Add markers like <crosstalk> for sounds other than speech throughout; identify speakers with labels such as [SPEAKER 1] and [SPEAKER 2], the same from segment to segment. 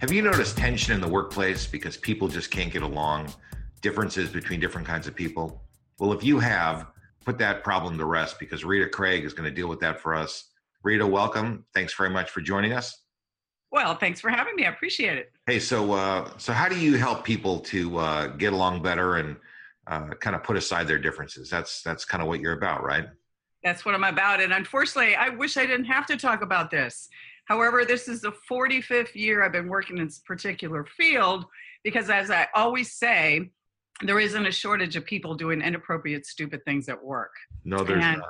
[SPEAKER 1] Have you noticed tension in the workplace because people just can't get along? Differences between different kinds of people? Well, if you have, put that problem to rest because Rita Craig is going to deal with that for us. Rita, welcome. Thanks very much for joining us.
[SPEAKER 2] Well, thanks for having me. I appreciate it.
[SPEAKER 1] Hey, so uh, so how do you help people to uh, get along better and uh, kind of put aside their differences? That's that's kind of what you're about, right?
[SPEAKER 2] That's what I'm about. And unfortunately, I wish I didn't have to talk about this. However, this is the 45th year I've been working in this particular field because, as I always say, there isn't a shortage of people doing inappropriate, stupid things at work.
[SPEAKER 1] No, there's
[SPEAKER 2] And-
[SPEAKER 1] not.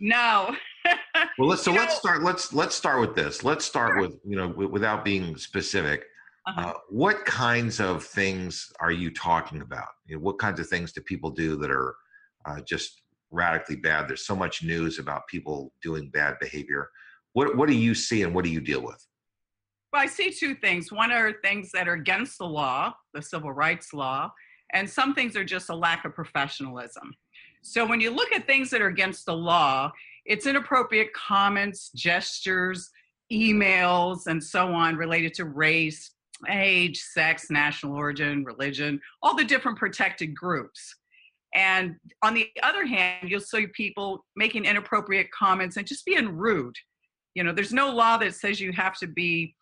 [SPEAKER 2] No. <laughs>
[SPEAKER 1] Well, let's so
[SPEAKER 2] You
[SPEAKER 1] let's
[SPEAKER 2] know-
[SPEAKER 1] start. Let's let's start with this. Let's start
[SPEAKER 2] Sure.
[SPEAKER 1] with you know w- without being specific.
[SPEAKER 2] Uh-huh.
[SPEAKER 1] Uh, what kinds of things are you talking about? You know, what kinds of things do people do that are uh, just radically bad? There's so much news about people doing bad behavior. What what do you see and what do you deal with?
[SPEAKER 2] Well, I see two things. One are things that are against the law, the civil rights law, and some things are just a lack of professionalism. So when you look at things that are against the law, it's inappropriate comments, gestures, emails, and so on related to race, age, sex, national origin, religion, all the different protected groups. And on the other hand, you'll see people making inappropriate comments and just being rude. You know, there's no law that says you have to be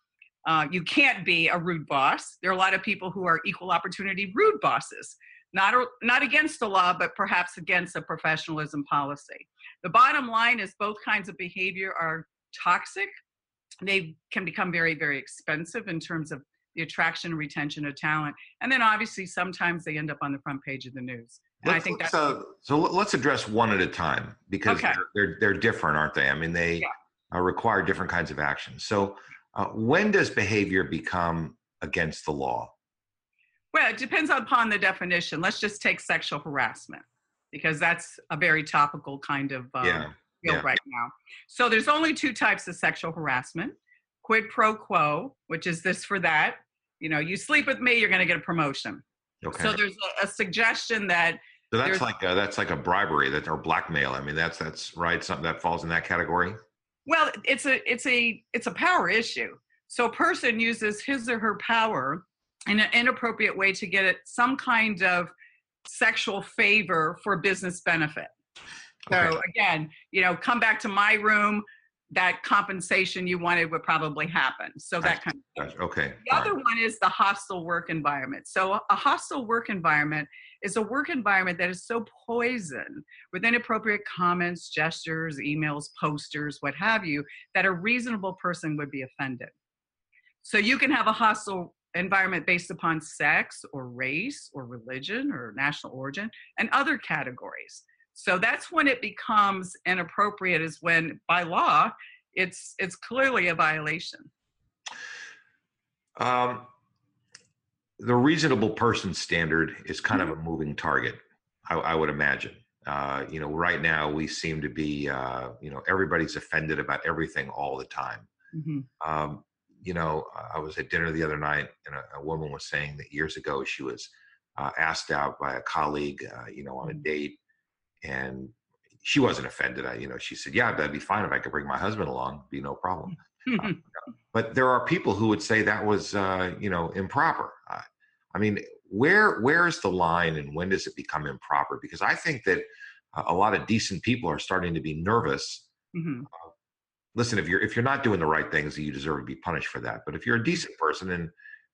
[SPEAKER 2] uh, you can't be a rude boss. There are a lot of people who are equal opportunity rude bosses, not not against the law, but perhaps against a professionalism policy. The bottom line is both kinds of behavior are toxic. They can become very very expensive in terms of the attraction and retention of talent, and then obviously sometimes they end up on the front page of the news. And I think that's
[SPEAKER 1] uh, so. let- Let's address one at a time because
[SPEAKER 2] Okay.
[SPEAKER 1] they're, they're they're different, aren't they? I mean, they
[SPEAKER 2] Yeah.
[SPEAKER 1] Uh, require different kinds of actions. So, uh, when does behavior become against the law?
[SPEAKER 2] Well, it depends upon the definition. Let's just take sexual harassment because that's a very topical kind of um,
[SPEAKER 1] Yeah,
[SPEAKER 2] field
[SPEAKER 1] yeah.
[SPEAKER 2] right now. So there's only two types of sexual harassment: quid pro quo, which is this for that. You know, you sleep with me, you're going to get a promotion.
[SPEAKER 1] Okay.
[SPEAKER 2] So there's a, a suggestion that
[SPEAKER 1] So that's like a, that's like a bribery that or blackmail. I mean, that's that's right. Something that falls in that category.
[SPEAKER 2] Well, it's a it's a it's a power issue. So a person uses his or her power in an inappropriate way to get it some kind of sexual favor for business benefit. So
[SPEAKER 1] Okay.
[SPEAKER 2] again, you know, come back to my room. That compensation you wanted would probably happen. So that kind of
[SPEAKER 1] Gotcha. Okay.
[SPEAKER 2] The
[SPEAKER 1] all
[SPEAKER 2] other
[SPEAKER 1] right.
[SPEAKER 2] one is the hostile work environment. So, a hostile work environment is a work environment that is so poisoned with inappropriate comments, gestures, emails, posters, what have you, that a reasonable person would be offended. So, you can have a hostile environment based upon sex or race or religion or national origin and other categories. So, that's when it becomes inappropriate, is when by law, it's it's clearly a violation.
[SPEAKER 1] Um, the reasonable person standard is kind
[SPEAKER 2] Mm-hmm.
[SPEAKER 1] of a moving target. I, I would imagine. Uh, you know, right now we seem to be, uh, you know, everybody's offended about everything all the time.
[SPEAKER 2] Mhm.
[SPEAKER 1] Um, you know, I was at dinner the other night, and a, a woman was saying that years ago she was uh, asked out by a colleague, uh, you know, on a
[SPEAKER 2] Mhm.
[SPEAKER 1] date, and she wasn't offended. I, you know, she said, "Yeah, that'd be fine if I could bring my husband along. Be no problem." <laughs> uh, but there are people who would say that was, uh, you know, improper. I mean, where where is the line, and when does it become improper? Because I think that a lot of decent people are starting to be nervous. Mm-hmm. Uh, listen, if you're if you're not doing the right things, you deserve to be punished for that. But if you're a decent person and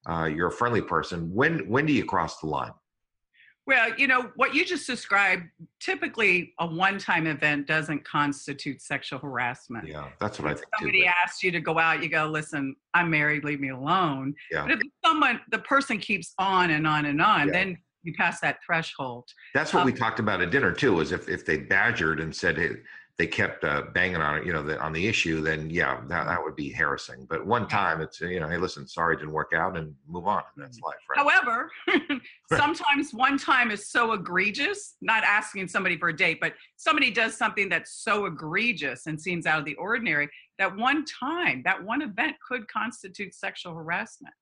[SPEAKER 1] uh, you're a friendly person, when when do you cross the line?
[SPEAKER 2] Well, you know, what you just described, typically a one time event doesn't constitute sexual harassment.
[SPEAKER 1] Yeah, that's what I think.
[SPEAKER 2] Somebody
[SPEAKER 1] too,
[SPEAKER 2] asks you to go out, you go, listen, I'm married, leave me alone.
[SPEAKER 1] Yeah.
[SPEAKER 2] But if someone, the person keeps on and on and on, yeah. then you pass that threshold.
[SPEAKER 1] That's what um, we talked about at dinner too, is if, if they badgered and said, hey, they kept uh, banging on it, you know, the, on the issue, then yeah, that, that would be harassing. But one time it's, you know, hey, listen, sorry, it didn't work out and move on. That's life, right?
[SPEAKER 2] However, <laughs> sometimes one time is so egregious, not asking somebody for a date, but somebody does something that's so egregious and seems out of the ordinary that one time, that one event could constitute sexual harassment.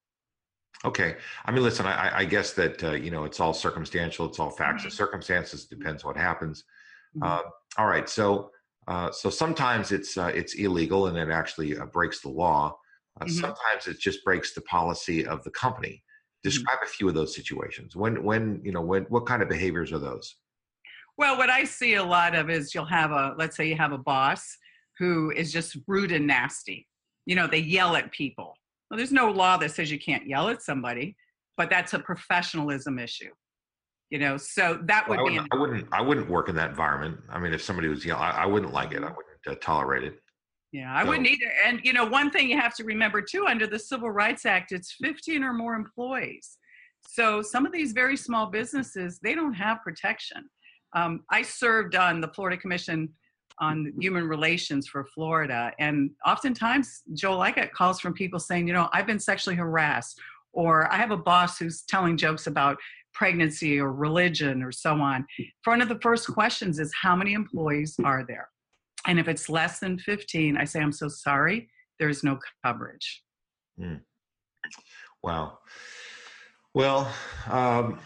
[SPEAKER 1] Okay. I mean, listen, I, I guess that, uh, you know, it's all circumstantial. It's all facts and mm-hmm. circumstances. Depends what happens. Mm-hmm. Uh, all right. So, uh, so sometimes it's uh, it's illegal and it actually uh, breaks the law. Uh, mm-hmm. Sometimes it just breaks the policy of the company. Mm-hmm. Describe mm-hmm. a few of those situations. When when you know when what kind of behaviors are those?
[SPEAKER 2] Well, what I see a lot of is you'll have a let's say you have a boss who is just rude and nasty. You know, they yell at people. Well, there's no law that says you can't yell at somebody, but that's a professionalism issue you know so that would
[SPEAKER 1] well,
[SPEAKER 2] I
[SPEAKER 1] be i wouldn't i wouldn't work in that environment. I mean if somebody was yelling I, I wouldn't like it. I mm-hmm. wouldn't uh, tolerate it.
[SPEAKER 2] Yeah i so. wouldn't either. And you know one thing you have to remember too under the civil rights act it's 15 or more employees. So some of these very small businesses they don't have protection. Um, i served on the florida commission on human relations for florida and oftentimes joel i get calls from people saying you know i've been sexually harassed or I have a boss who's telling jokes about pregnancy or religion or so on. One of the first questions is how many employees are there? And if it's less than 15, I say, I'm so sorry, there's no coverage. Mm.
[SPEAKER 1] Wow. Well, um,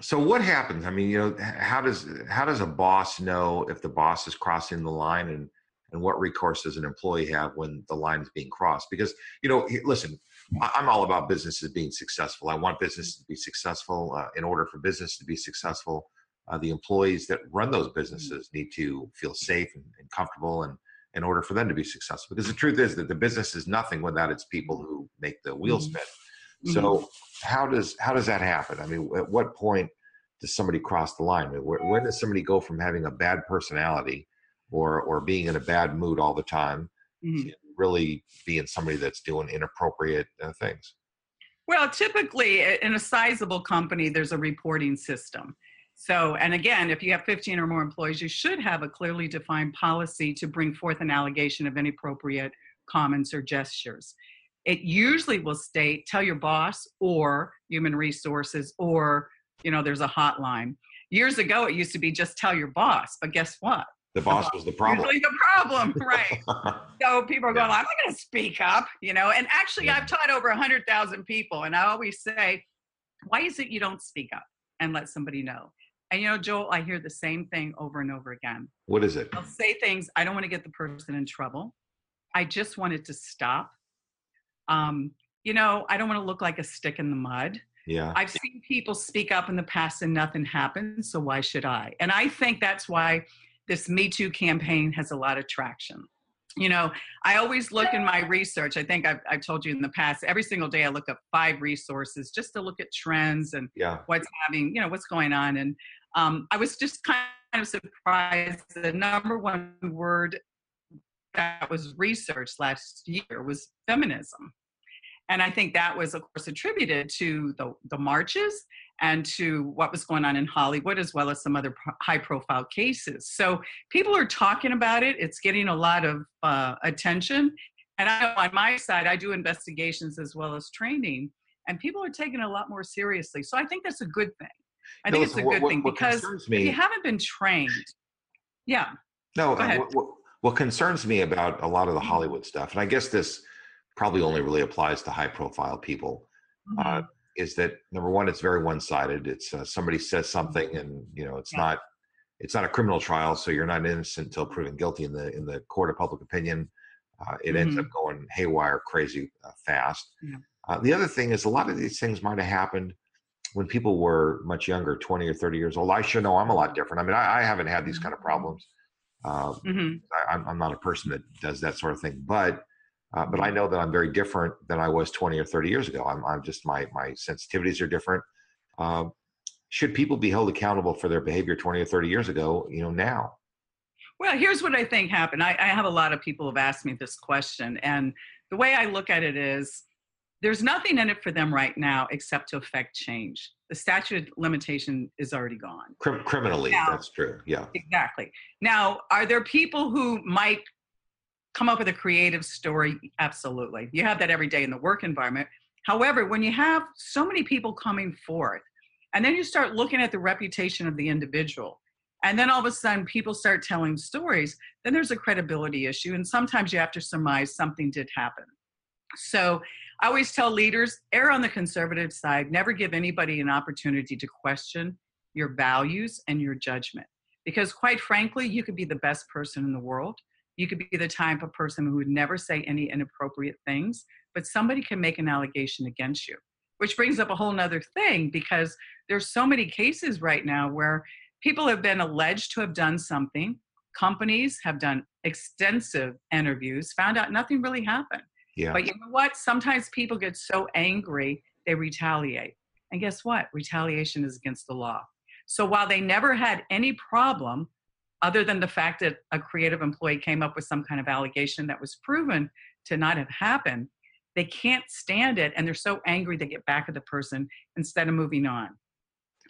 [SPEAKER 1] so what happens? I mean, you know, how does how does a boss know if the boss is crossing the line, and and what recourse does an employee have when the line is being crossed? Because you know, listen, I'm all about businesses being successful. I want businesses to be successful. Uh, in order for business to be successful, uh, the employees that run those businesses need to feel safe and, and, comfortable, and in order for them to be successful. Because the truth is that the business is nothing without its people who make the wheels mm-hmm. spin. So mm-hmm. how does how does that happen? I mean, at what point does somebody cross the line? Where, when does somebody go from having a bad personality or or being in a bad mood all the time? Mm-hmm really being somebody that's doing inappropriate uh, things?
[SPEAKER 2] Well, typically in a sizable company, there's a reporting system. So, and again, if you have 15 or more employees, you should have a clearly defined policy to bring forth an allegation of inappropriate comments or gestures. It usually will state, tell your boss or human resources, or, you know, there's a hotline. Years ago, it used to be just tell your boss, but guess what?
[SPEAKER 1] The boss was the problem.
[SPEAKER 2] Usually the problem, <laughs> right? so people are going, yeah. I'm not going to speak up, you know. And actually, yeah. I've taught over hundred thousand people, and I always say, why is it you don't speak up and let somebody know? And you know, Joel, I hear the same thing over and over again.
[SPEAKER 1] What is it?
[SPEAKER 2] I'll say things. I don't want to get the person in trouble. I just want it to stop. Um, you know, I don't want to look like a stick in the mud.
[SPEAKER 1] Yeah.
[SPEAKER 2] I've seen people speak up in the past and nothing happens, so why should I? And I think that's why this Me Too campaign has a lot of traction. You know, I always look in my research. I think I've, I've told you in the past, every single day I look up five resources just to look at trends and
[SPEAKER 1] yeah.
[SPEAKER 2] what's having, you know, what's going on. And um, I was just kind of surprised. The number one word that was researched last year was feminism. And I think that was, of course, attributed to the, the marches and to what was going on in Hollywood, as well as some other high profile cases. So people are talking about it, it's getting a lot of uh, attention. And I know on my side, I do investigations as well as training, and people are taking it a lot more seriously. So I think that's a good thing. I no, think it's a good what, thing what because me, you haven't been trained. Yeah.
[SPEAKER 1] No, uh, what, what concerns me about a lot of the mm-hmm. Hollywood stuff, and I guess this probably only really applies to high profile people, uh, mm-hmm. uh, is that number one, it's very one sided. It's uh, somebody says something, and you know, it's yeah. not it's not a criminal trial, so you're not innocent until proven guilty in the in the court of public opinion. Uh, it ends
[SPEAKER 2] Mhm.
[SPEAKER 1] up going haywire, crazy uh, fast.
[SPEAKER 2] Yeah.
[SPEAKER 1] Uh, the other thing is a lot of these things might have happened when people were much younger, 20 or 30 years old. I sure know I'm a lot different. I mean, I, I haven't had these kind of problems. Uh,
[SPEAKER 2] hmm
[SPEAKER 1] I, I'm, I'm not a person that does that sort of thing, but uh, but I know that I'm very different than I was 20 or 30 years ago. I'm, I'm just my my sensitivities are different. Uh, should people be held accountable for their behavior 20 or 30 years ago? You know, now.
[SPEAKER 2] Well, here's what I think happened. I, I have a lot of people have asked me this question, and the way I look at it is there's nothing in it for them right now except to affect change. The statute of limitation is already gone.
[SPEAKER 1] Crim- criminally,
[SPEAKER 2] Now-
[SPEAKER 1] that's true. Yeah.
[SPEAKER 2] Exactly. Now, are there people who might come up with a creative story? Absolutely. You have that every day in the work environment. However, when you have so many people coming forth, and then you start looking at the reputation of the individual, and then all of a sudden people start telling stories, then there's a credibility issue. And sometimes you have to surmise something did happen. So I always tell leaders err on the conservative side, never give anybody an opportunity to question your values and your judgment. Because quite frankly, you could be the best person in the world. You could be the type of person who would never say any inappropriate things, but somebody can make an allegation against you. Which brings up a whole nother thing because there's so many cases right now where people have been alleged to have done something. Companies have done extensive interviews, found out nothing really happened.
[SPEAKER 1] Yeah.
[SPEAKER 2] But you know what? Sometimes people get so angry, they retaliate. And guess what? Retaliation is against the law. So while they never had any problem, other than the fact that a creative employee came up with some kind of allegation that was proven to not have happened, they can't stand it. And they're so angry they get back at the person instead of moving on.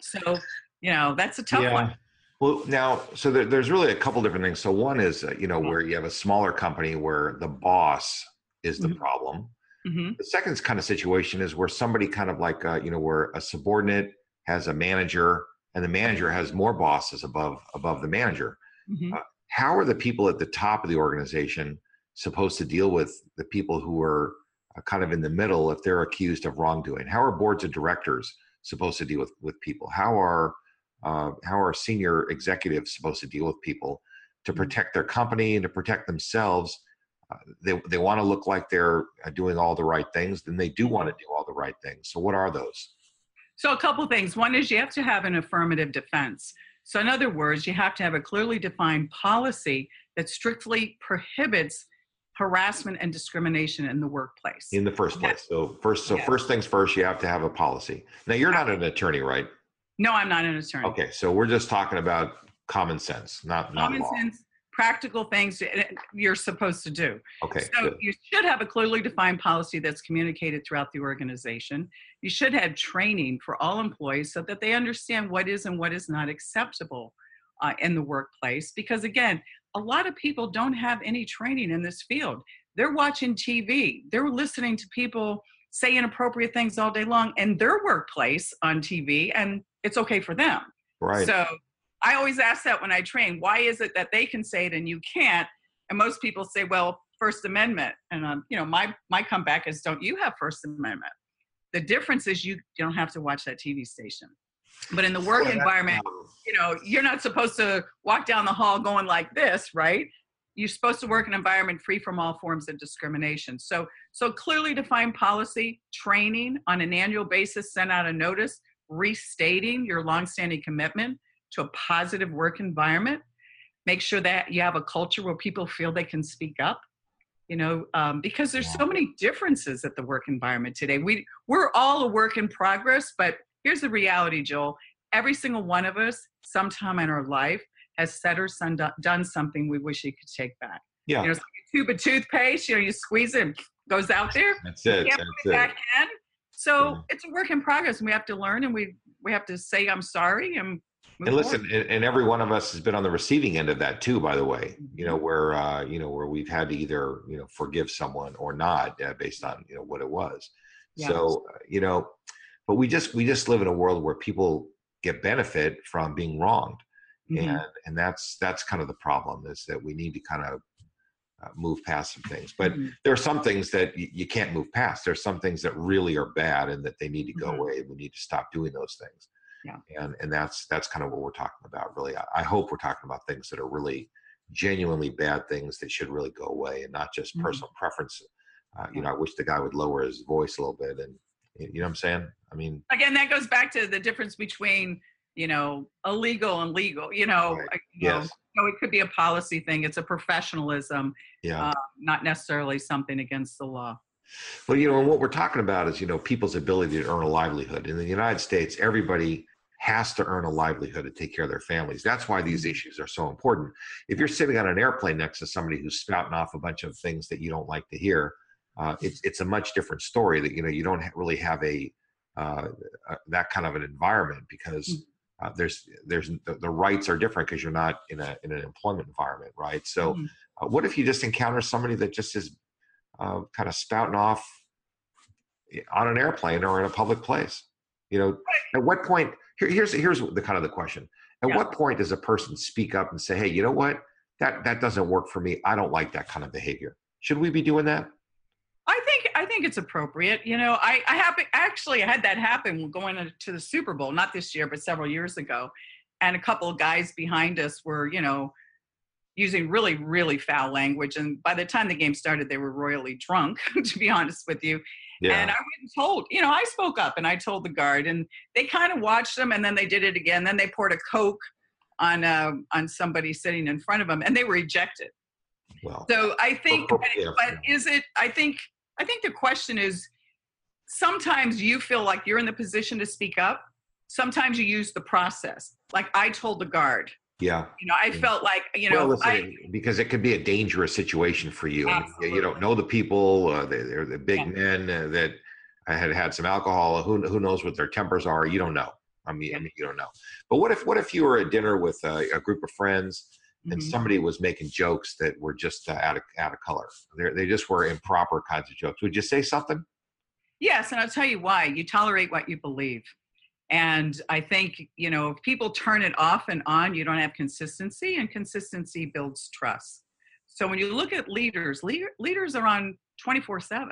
[SPEAKER 2] So, you know, that's a tough one.
[SPEAKER 1] Well, now, so there, there's really a couple different things. So one is, uh, you know, where you have a smaller company where the boss is the
[SPEAKER 2] Mhm.
[SPEAKER 1] problem.
[SPEAKER 2] hmm
[SPEAKER 1] The second kind of situation is where somebody kind of like, uh, you know, where a subordinate has a manager and the manager has more bosses above above the manager.
[SPEAKER 2] hmm
[SPEAKER 1] How are the people at the top of the organization supposed to deal with the people who are uh, kind of in the middle if they're accused of wrongdoing? How are boards of directors supposed to deal with with people? How are uh, how are senior executives supposed to deal with people to
[SPEAKER 2] Mhm.
[SPEAKER 1] protect their company and to protect themselves? Uh, they they want to look like they're uh, doing all the right things, then they do want to do all the right things. So what are those?
[SPEAKER 2] So, a couple things. One is you have to have an affirmative defense. So, in other words, you have to have a clearly defined policy that strictly prohibits harassment and discrimination in the workplace.
[SPEAKER 1] in the first place. So first, so
[SPEAKER 2] Yeah.
[SPEAKER 1] first things first, you have to have a policy. Now you're not an attorney, right?
[SPEAKER 2] no, I'm not an attorney.
[SPEAKER 1] Okay, so we're just talking about common sense, not not
[SPEAKER 2] Common
[SPEAKER 1] law.
[SPEAKER 2] sense, practical things you're supposed to do.
[SPEAKER 1] Okay,
[SPEAKER 2] So
[SPEAKER 1] good.
[SPEAKER 2] you should have a clearly defined policy that's communicated throughout the organization. You should have training for all employees so that they understand what is and what is not acceptable uh, in the workplace. Because again, a lot of people don't have any training in this field. They're watching TV. They're listening to people say inappropriate things all day long in their workplace on TV, and it's okay for them.
[SPEAKER 1] right.
[SPEAKER 2] So I always ask that when I train, why is it that they can say it and you can't? And most people say, well, First Amendment. And um, you know, my my comeback is, don't you have First Amendment? The difference is you don't have to watch that TV station. But in the work
[SPEAKER 1] that-
[SPEAKER 2] environment, you know, you're not supposed to walk down the hall going like this, right? You're supposed to work in an environment free from all forms of discrimination. So, so clearly defined policy, training on an annual basis, send out a notice restating your longstanding commitment to a positive work environment. Make sure that you have a culture where people feel they can speak up. You know, um, because there's so many differences at the work environment today. We we're all a work in progress, but here's the reality, Joel. Every single one of us, sometime in our life, has said or son, done something we wish he could take back.
[SPEAKER 1] yeah,
[SPEAKER 2] You know, it's like a tube of toothpaste. You know, you squeeze it, and goes out there.
[SPEAKER 1] that's it.
[SPEAKER 2] You can't
[SPEAKER 1] That's
[SPEAKER 2] put it
[SPEAKER 1] it.
[SPEAKER 2] back in. So
[SPEAKER 1] Yeah.
[SPEAKER 2] it's a work in progress, and we have to learn, and we we have to say I'm sorry and.
[SPEAKER 1] And listen, and, and every one of us has been on the receiving end of that too. By the way, you
[SPEAKER 2] Mm-hmm.
[SPEAKER 1] know where uh, you know where we've had to either you know forgive someone or not uh, based on you know what it was. So uh, you know, but we just we just live in a world where people get benefit from being wronged.
[SPEAKER 2] Mhm.
[SPEAKER 1] and and that's that's kind of the problem is that we need to kind of uh, move past some things but
[SPEAKER 2] Mhm.
[SPEAKER 1] there are some things that y- you can't move past there's some things that really are bad and that they need to go
[SPEAKER 2] Mhm.
[SPEAKER 1] away we need to stop doing those things
[SPEAKER 2] Yeah.
[SPEAKER 1] And and that's that's kind of what we're talking about. Really, I, I hope we're talking about things that are really genuinely bad things that should really go away, and not just
[SPEAKER 2] Mhm.
[SPEAKER 1] personal preference. Uh, you know, I wish the guy would lower his voice a little bit, and you know what I'm saying. I mean,
[SPEAKER 2] Again, that goes back to the difference between you know illegal and legal. You know,
[SPEAKER 1] Right.
[SPEAKER 2] you know,
[SPEAKER 1] yes,
[SPEAKER 2] so it could be a policy thing. It's a professionalism,
[SPEAKER 1] yeah.
[SPEAKER 2] uh, not necessarily something against the law.
[SPEAKER 1] Well, you know, what we're talking about is, you know, people's ability to earn a livelihood. In the United States, everybody has to earn a livelihood to take care of their families. That's why these issues are so important. If you're sitting on an airplane next to somebody who's spouting off a bunch of things that you don't like to hear, uh, it's it's a much different story. That you know you don't really have a uh, uh, that kind of an environment because uh, there's there's the, the rights are different because you're not in a in an employment environment, right? So, uh, what if you just encounter somebody that just is uh, kind of spouting off on an airplane or in a public place? You know, at what point? Here, here's here's the kind of the question. At
[SPEAKER 2] Yeah.
[SPEAKER 1] what point does a person speak up and say, "Hey, you know what? That that doesn't work for me. I don't like that kind of behavior." Should we be doing that?
[SPEAKER 2] I think I think it's appropriate. You know, I I happen actually had that happen going to the Super Bowl, not this year, but several years ago, and a couple of guys behind us were, you know, using really really foul language, and by the time the game started, they were royally drunk. <laughs> To be honest with you, and I went and told, you know, I spoke up and I told the guard, and they kind of watched them, and then they did it again. Then they poured a coke on uh, on somebody sitting in front of them, and they were ejected.
[SPEAKER 1] well,
[SPEAKER 2] So I think, but,
[SPEAKER 1] yeah.
[SPEAKER 2] but is it? I think I think the question is, sometimes you feel like you're in the position to speak up. Sometimes you use the process. Like I told the guard,
[SPEAKER 1] yeah.
[SPEAKER 2] you know, I felt like you
[SPEAKER 1] well,
[SPEAKER 2] know,
[SPEAKER 1] listen,
[SPEAKER 2] I
[SPEAKER 1] because it could be a dangerous situation for you. and you- don't know the people. Uh, they, they're the big
[SPEAKER 2] Yeah.
[SPEAKER 1] men uh, that had had some alcohol. Who who knows what their tempers are? You don't know. I mean, I mean, you don't know. But what if what if you were at dinner with a, a group of friends and
[SPEAKER 2] Mhm.
[SPEAKER 1] somebody was making jokes that were just uh, out of out of color? They're, they just were improper kinds of jokes. Would you say something?
[SPEAKER 2] Yes, and I'll tell you why. You tolerate what you believe. And I think, you know, if people turn it off and on, you don't have consistency, and consistency builds trust. So when you look at leaders, leader, leaders are on 24 7,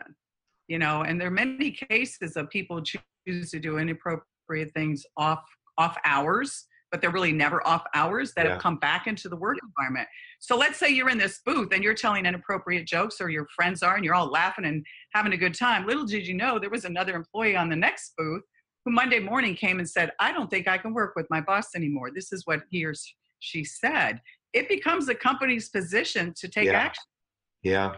[SPEAKER 2] you know, and there are many cases of people choose to do inappropriate things off off hours, but they're really never off hours that
[SPEAKER 1] Yeah.
[SPEAKER 2] have come back into the work environment. So let's say you're in this booth and you're telling inappropriate jokes, or your friends are, and you're all laughing and having a good time. Little did you know there was another employee on the next booth who Monday morning came and said, I don't think I can work with my boss anymore. This is what he or she said. It becomes the company's position to take
[SPEAKER 1] Yeah.
[SPEAKER 2] action.
[SPEAKER 1] Yeah.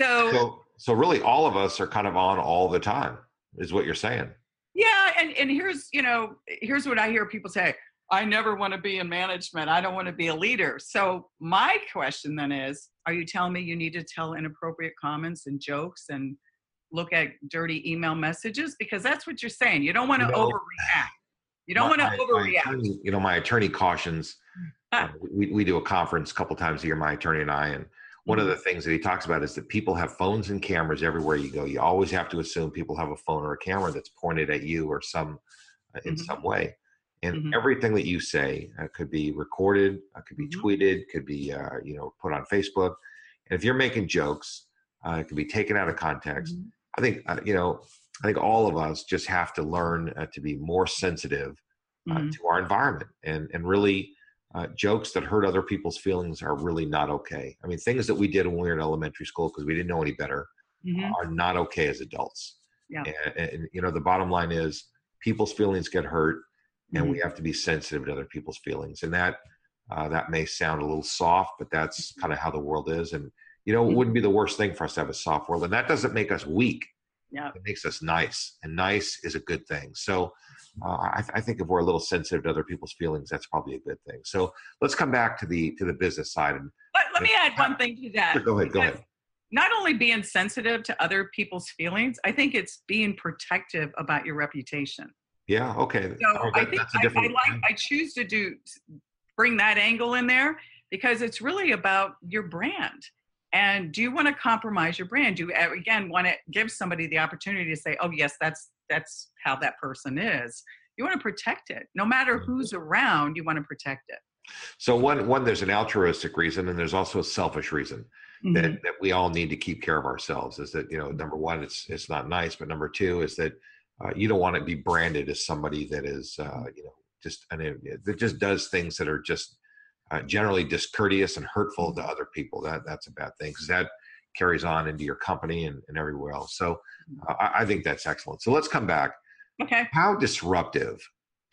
[SPEAKER 2] So,
[SPEAKER 1] So so really, all of us are kind of on all the time, is what you're saying.
[SPEAKER 2] yeah, and, and here's, you know, here's what I hear people say. I never want to be in management. I don't want to be a leader. So my question then is, are you telling me you need to tell inappropriate comments and jokes and look at dirty email messages? Because that's what you're saying. You don't want to
[SPEAKER 1] You know,
[SPEAKER 2] overreact. You don't want to
[SPEAKER 1] my
[SPEAKER 2] overreact.
[SPEAKER 1] attorney- you know, my attorney cautions. <laughs> Uh, we, we do a conference a couple times a year, my attorney and I, and one
[SPEAKER 2] Mm-hmm.
[SPEAKER 1] of the things that he talks about is that people have phones and cameras everywhere you go. You always have to assume people have a phone or a camera that's pointed at you or some uh, in
[SPEAKER 2] Mhm.
[SPEAKER 1] some way. And
[SPEAKER 2] Mhm.
[SPEAKER 1] everything that you say uh, could be recorded, uh, could be
[SPEAKER 2] Mhm.
[SPEAKER 1] tweeted, could be uh, you know put on Facebook. And if you're making jokes, uh, it can be taken out of context. I think uh, you know. I think all of us just have to learn uh, to be more sensitive uh,
[SPEAKER 2] Mhm.
[SPEAKER 1] to our environment and and really uh, jokes that hurt other people's feelings are really not okay. I mean, things that we did when we were in elementary school because we didn't know any better
[SPEAKER 2] Mhm.
[SPEAKER 1] are not okay as adults.
[SPEAKER 2] Yeah.
[SPEAKER 1] And, and, you know, the bottom line is people's feelings get hurt, and
[SPEAKER 2] Mm-hmm.
[SPEAKER 1] we have to be sensitive to other people's feelings. And that uh, that may sound a little soft, but that's kind of how the world is. And you know, it
[SPEAKER 2] Mhm.
[SPEAKER 1] wouldn't be the worst thing for us to have a soft world, and that doesn't make us weak.
[SPEAKER 2] Yeah.
[SPEAKER 1] It makes us nice, and nice is a good thing. So. Uh, I, I think if we're a little sensitive to other people's feelings, that's probably a good thing. So let's come back to the to the business side. And
[SPEAKER 2] Let, let me add one thing to that.
[SPEAKER 1] go ahead, go ahead.
[SPEAKER 2] Not only being sensitive to other people's feelings, I think it's being protective about your reputation.
[SPEAKER 1] Yeah, okay.
[SPEAKER 2] So
[SPEAKER 1] Oh,
[SPEAKER 2] I think I, I like I choose to do bring that angle in there because it's really about your brand. And do you want to compromise your brand? Do you again want to give somebody the opportunity to say, "Oh yes, that's that's how that person is." You want to protect it, no matter
[SPEAKER 1] Mm-hmm.
[SPEAKER 2] who's around. You want to protect it.
[SPEAKER 1] So one one there's an altruistic reason and there's also a selfish reason
[SPEAKER 2] Mhm.
[SPEAKER 1] that, that we all need to keep care of ourselves. Is that you know number one it's it's not nice, but number two is that uh, you don't want to be branded as somebody that is uh, you know just it, it just does things that are just uh, generally discourteous and hurtful to other people. That that's a bad thing because that carries on into your company and, and everywhere else. So uh, I, I think that's excellent. So let's come back.
[SPEAKER 2] Okay.
[SPEAKER 1] How disruptive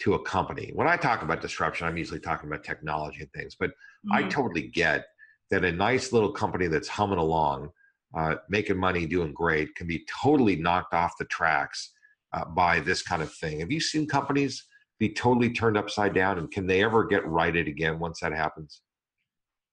[SPEAKER 1] to a company? When I talk about disruption, I'm usually talking about technology and things, but mm-hmm. I totally get that a nice little company that's humming along, uh, making money, doing great, can be totally knocked off the tracks uh, by this kind of thing. Have you seen companies be totally turned upside down, and can they ever get righted again once that happens?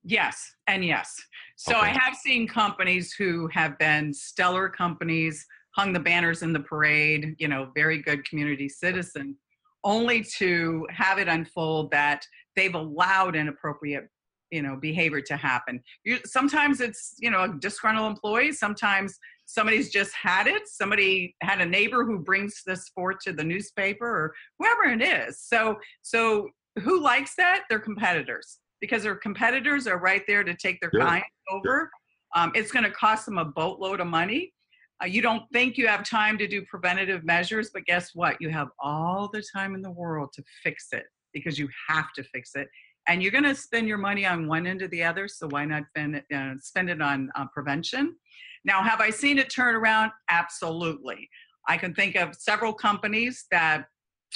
[SPEAKER 2] Yes, and yes. So okay. I have seen companies who have been stellar companies, hung the banners in the parade, you know, very good community citizen, only to have it unfold that they've allowed inappropriate you know behavior to happen you, sometimes it's you know a disgruntled employee sometimes somebody's just had it somebody had a neighbor who brings this forth to the newspaper or whoever it is. So so who likes that? Their competitors because their competitors are right there to take their sure. clients over. Um, it's going to cost them a boatload of money. Uh, you don't think you have time to do preventative measures but guess what? You have all the time in the world to fix it because you have to fix it and you're going to spend your money on one end or the other so why not spend it, uh, spend it on uh, prevention? Now have i seen it turn around? Absolutely. I can think of several companies that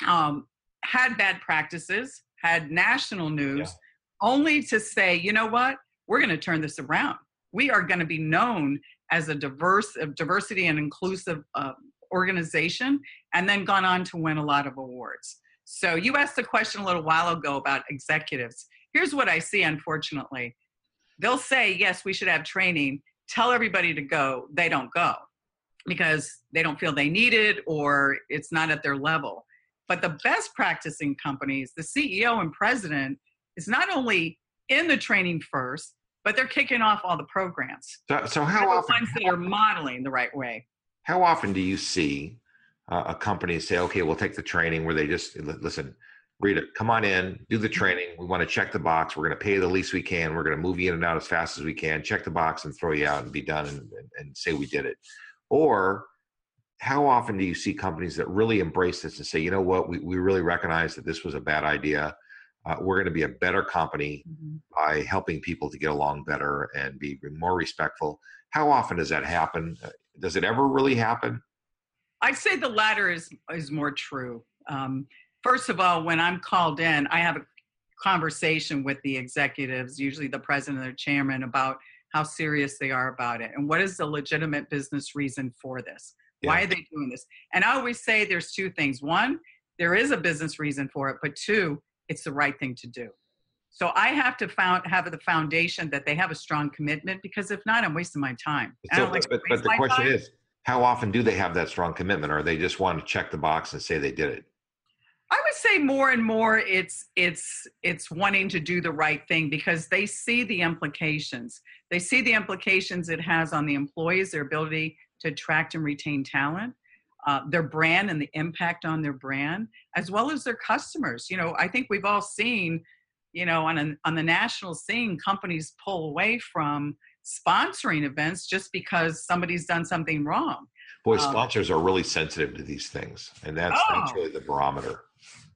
[SPEAKER 2] um, had bad practices had national news yeah. only to say you know what? We're going to turn this around. We are going to be known as a diverse diversity and inclusive uh, organization and then gone on to win a lot of awards so you asked the question a little while ago about executives. Here's what I see, unfortunately. They'll say, yes, we should have training. Tell everybody to go. They don't go because they don't feel they need it or it's not at their level. But the best practicing companies, the CEO and president, is not only in the training first, but they're kicking off all the programs.
[SPEAKER 1] So, so how often?
[SPEAKER 2] The ones that are modeling the right way.
[SPEAKER 1] How often do you see uh, a company say, okay, we'll take the training where they just listen, Rita, come on in, do the mm-hmm. training. We want to check the box. We're going to pay the least we can. We're going to move you in and out as fast as we can, check the box and throw you out and be done and, and, and say we did it. Or how often do you see companies that really embrace this and say, you know what, we, we really recognize that this was a bad idea. Uh, we're going to be a better company mm-hmm. by helping people to get along better and be more respectful. How often does that happen? Uh, does it ever really happen?
[SPEAKER 2] I'd say the latter is is more true. Um, first of all, when I'm called in, I have a conversation with the executives, usually the president or chairman, about how serious they are about it and what is the legitimate business reason for this. Yeah. Why are they doing this? And I always say there's two things. One, there is a business reason for it, but two, it's the right thing to do. So I have to found, have the foundation that they have a strong commitment because if not, I'm wasting my time.
[SPEAKER 1] So, like but, but the question time. is, how often do they have that strong commitment or they just want to check the box and say they did it?
[SPEAKER 2] I would say more and more it's it's it's wanting to do the right thing because they see the implications. They see the implications it has on the employees their ability to attract and retain talent uh, their brand and the impact on their brand as well as their customers. You know i think we've all seen you know on an, on the national scene companies pull away from sponsoring events just because somebody's done something wrong.
[SPEAKER 1] Boy, um, sponsors are really sensitive to these things, and that's, oh, that's really the barometer.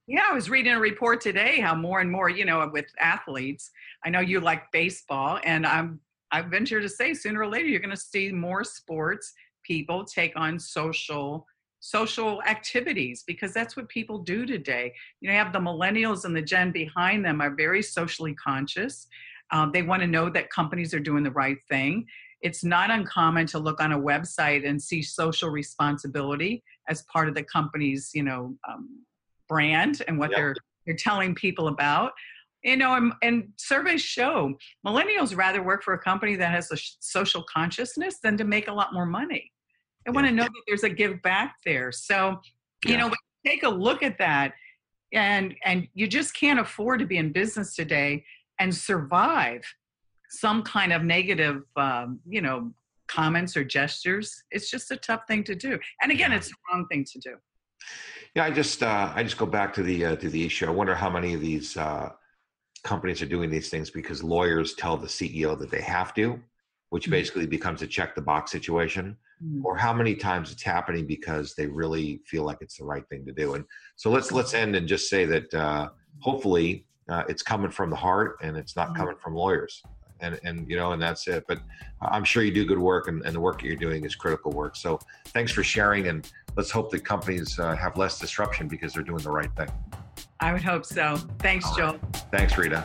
[SPEAKER 2] Yeah, I was reading a report today how more and more, you know, with athletes. I know you like baseball, and I'm I venture to say sooner or later you're going to see more sports people take on social social activities because that's what people do today. You know, you have the millennials and the gen behind them are very socially conscious. Um, they want to know that companies are doing the right thing. It's not uncommon to look on a website and see social responsibility as part of the company's, you know, um, brand and what yep. they're they're telling people about. You know, and, and, surveys show millennials rather work for a company that has a social consciousness than to make a lot more money. They yeah. want to know that there's a give back there. So, you yeah. know, take a look at that, and and you just can't afford to be in business today and survive some kind of negative, um, you know, comments or gestures. It's just a tough thing to do. And again, it's the wrong thing to do.
[SPEAKER 1] Yeah, I just uh, I just go back to the uh, to the issue. I wonder how many of these uh, companies are doing these things because lawyers tell the CEO that they have to, which
[SPEAKER 2] Mhm.
[SPEAKER 1] basically becomes a check the box situation,
[SPEAKER 2] Mm.
[SPEAKER 1] or how many times it's happening because they really feel like it's the right thing to do. And so let's let's end and just say that uh, hopefully uh, it's coming from the heart and it's not
[SPEAKER 2] Mhm.
[SPEAKER 1] coming from lawyers. And and you know and that's it. But I'm sure you do good work, and, and the work that you're doing is critical work. So thanks for sharing, and let's hope that companies uh, have less disruption because they're doing the right thing.
[SPEAKER 2] I would hope so. Thanks,
[SPEAKER 1] All
[SPEAKER 2] Joel.
[SPEAKER 1] Thanks, Rita.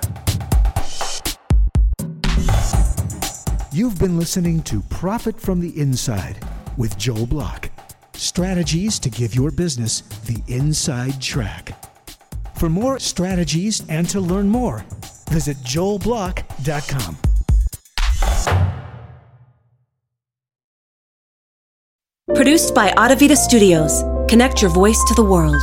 [SPEAKER 3] You've been listening to Profit from the Inside with Joel Block. Strategies to give your business the inside track. For more strategies and to learn more, visit joelblock.com.
[SPEAKER 4] Produced by Audivita Studios. Connect your voice to the world.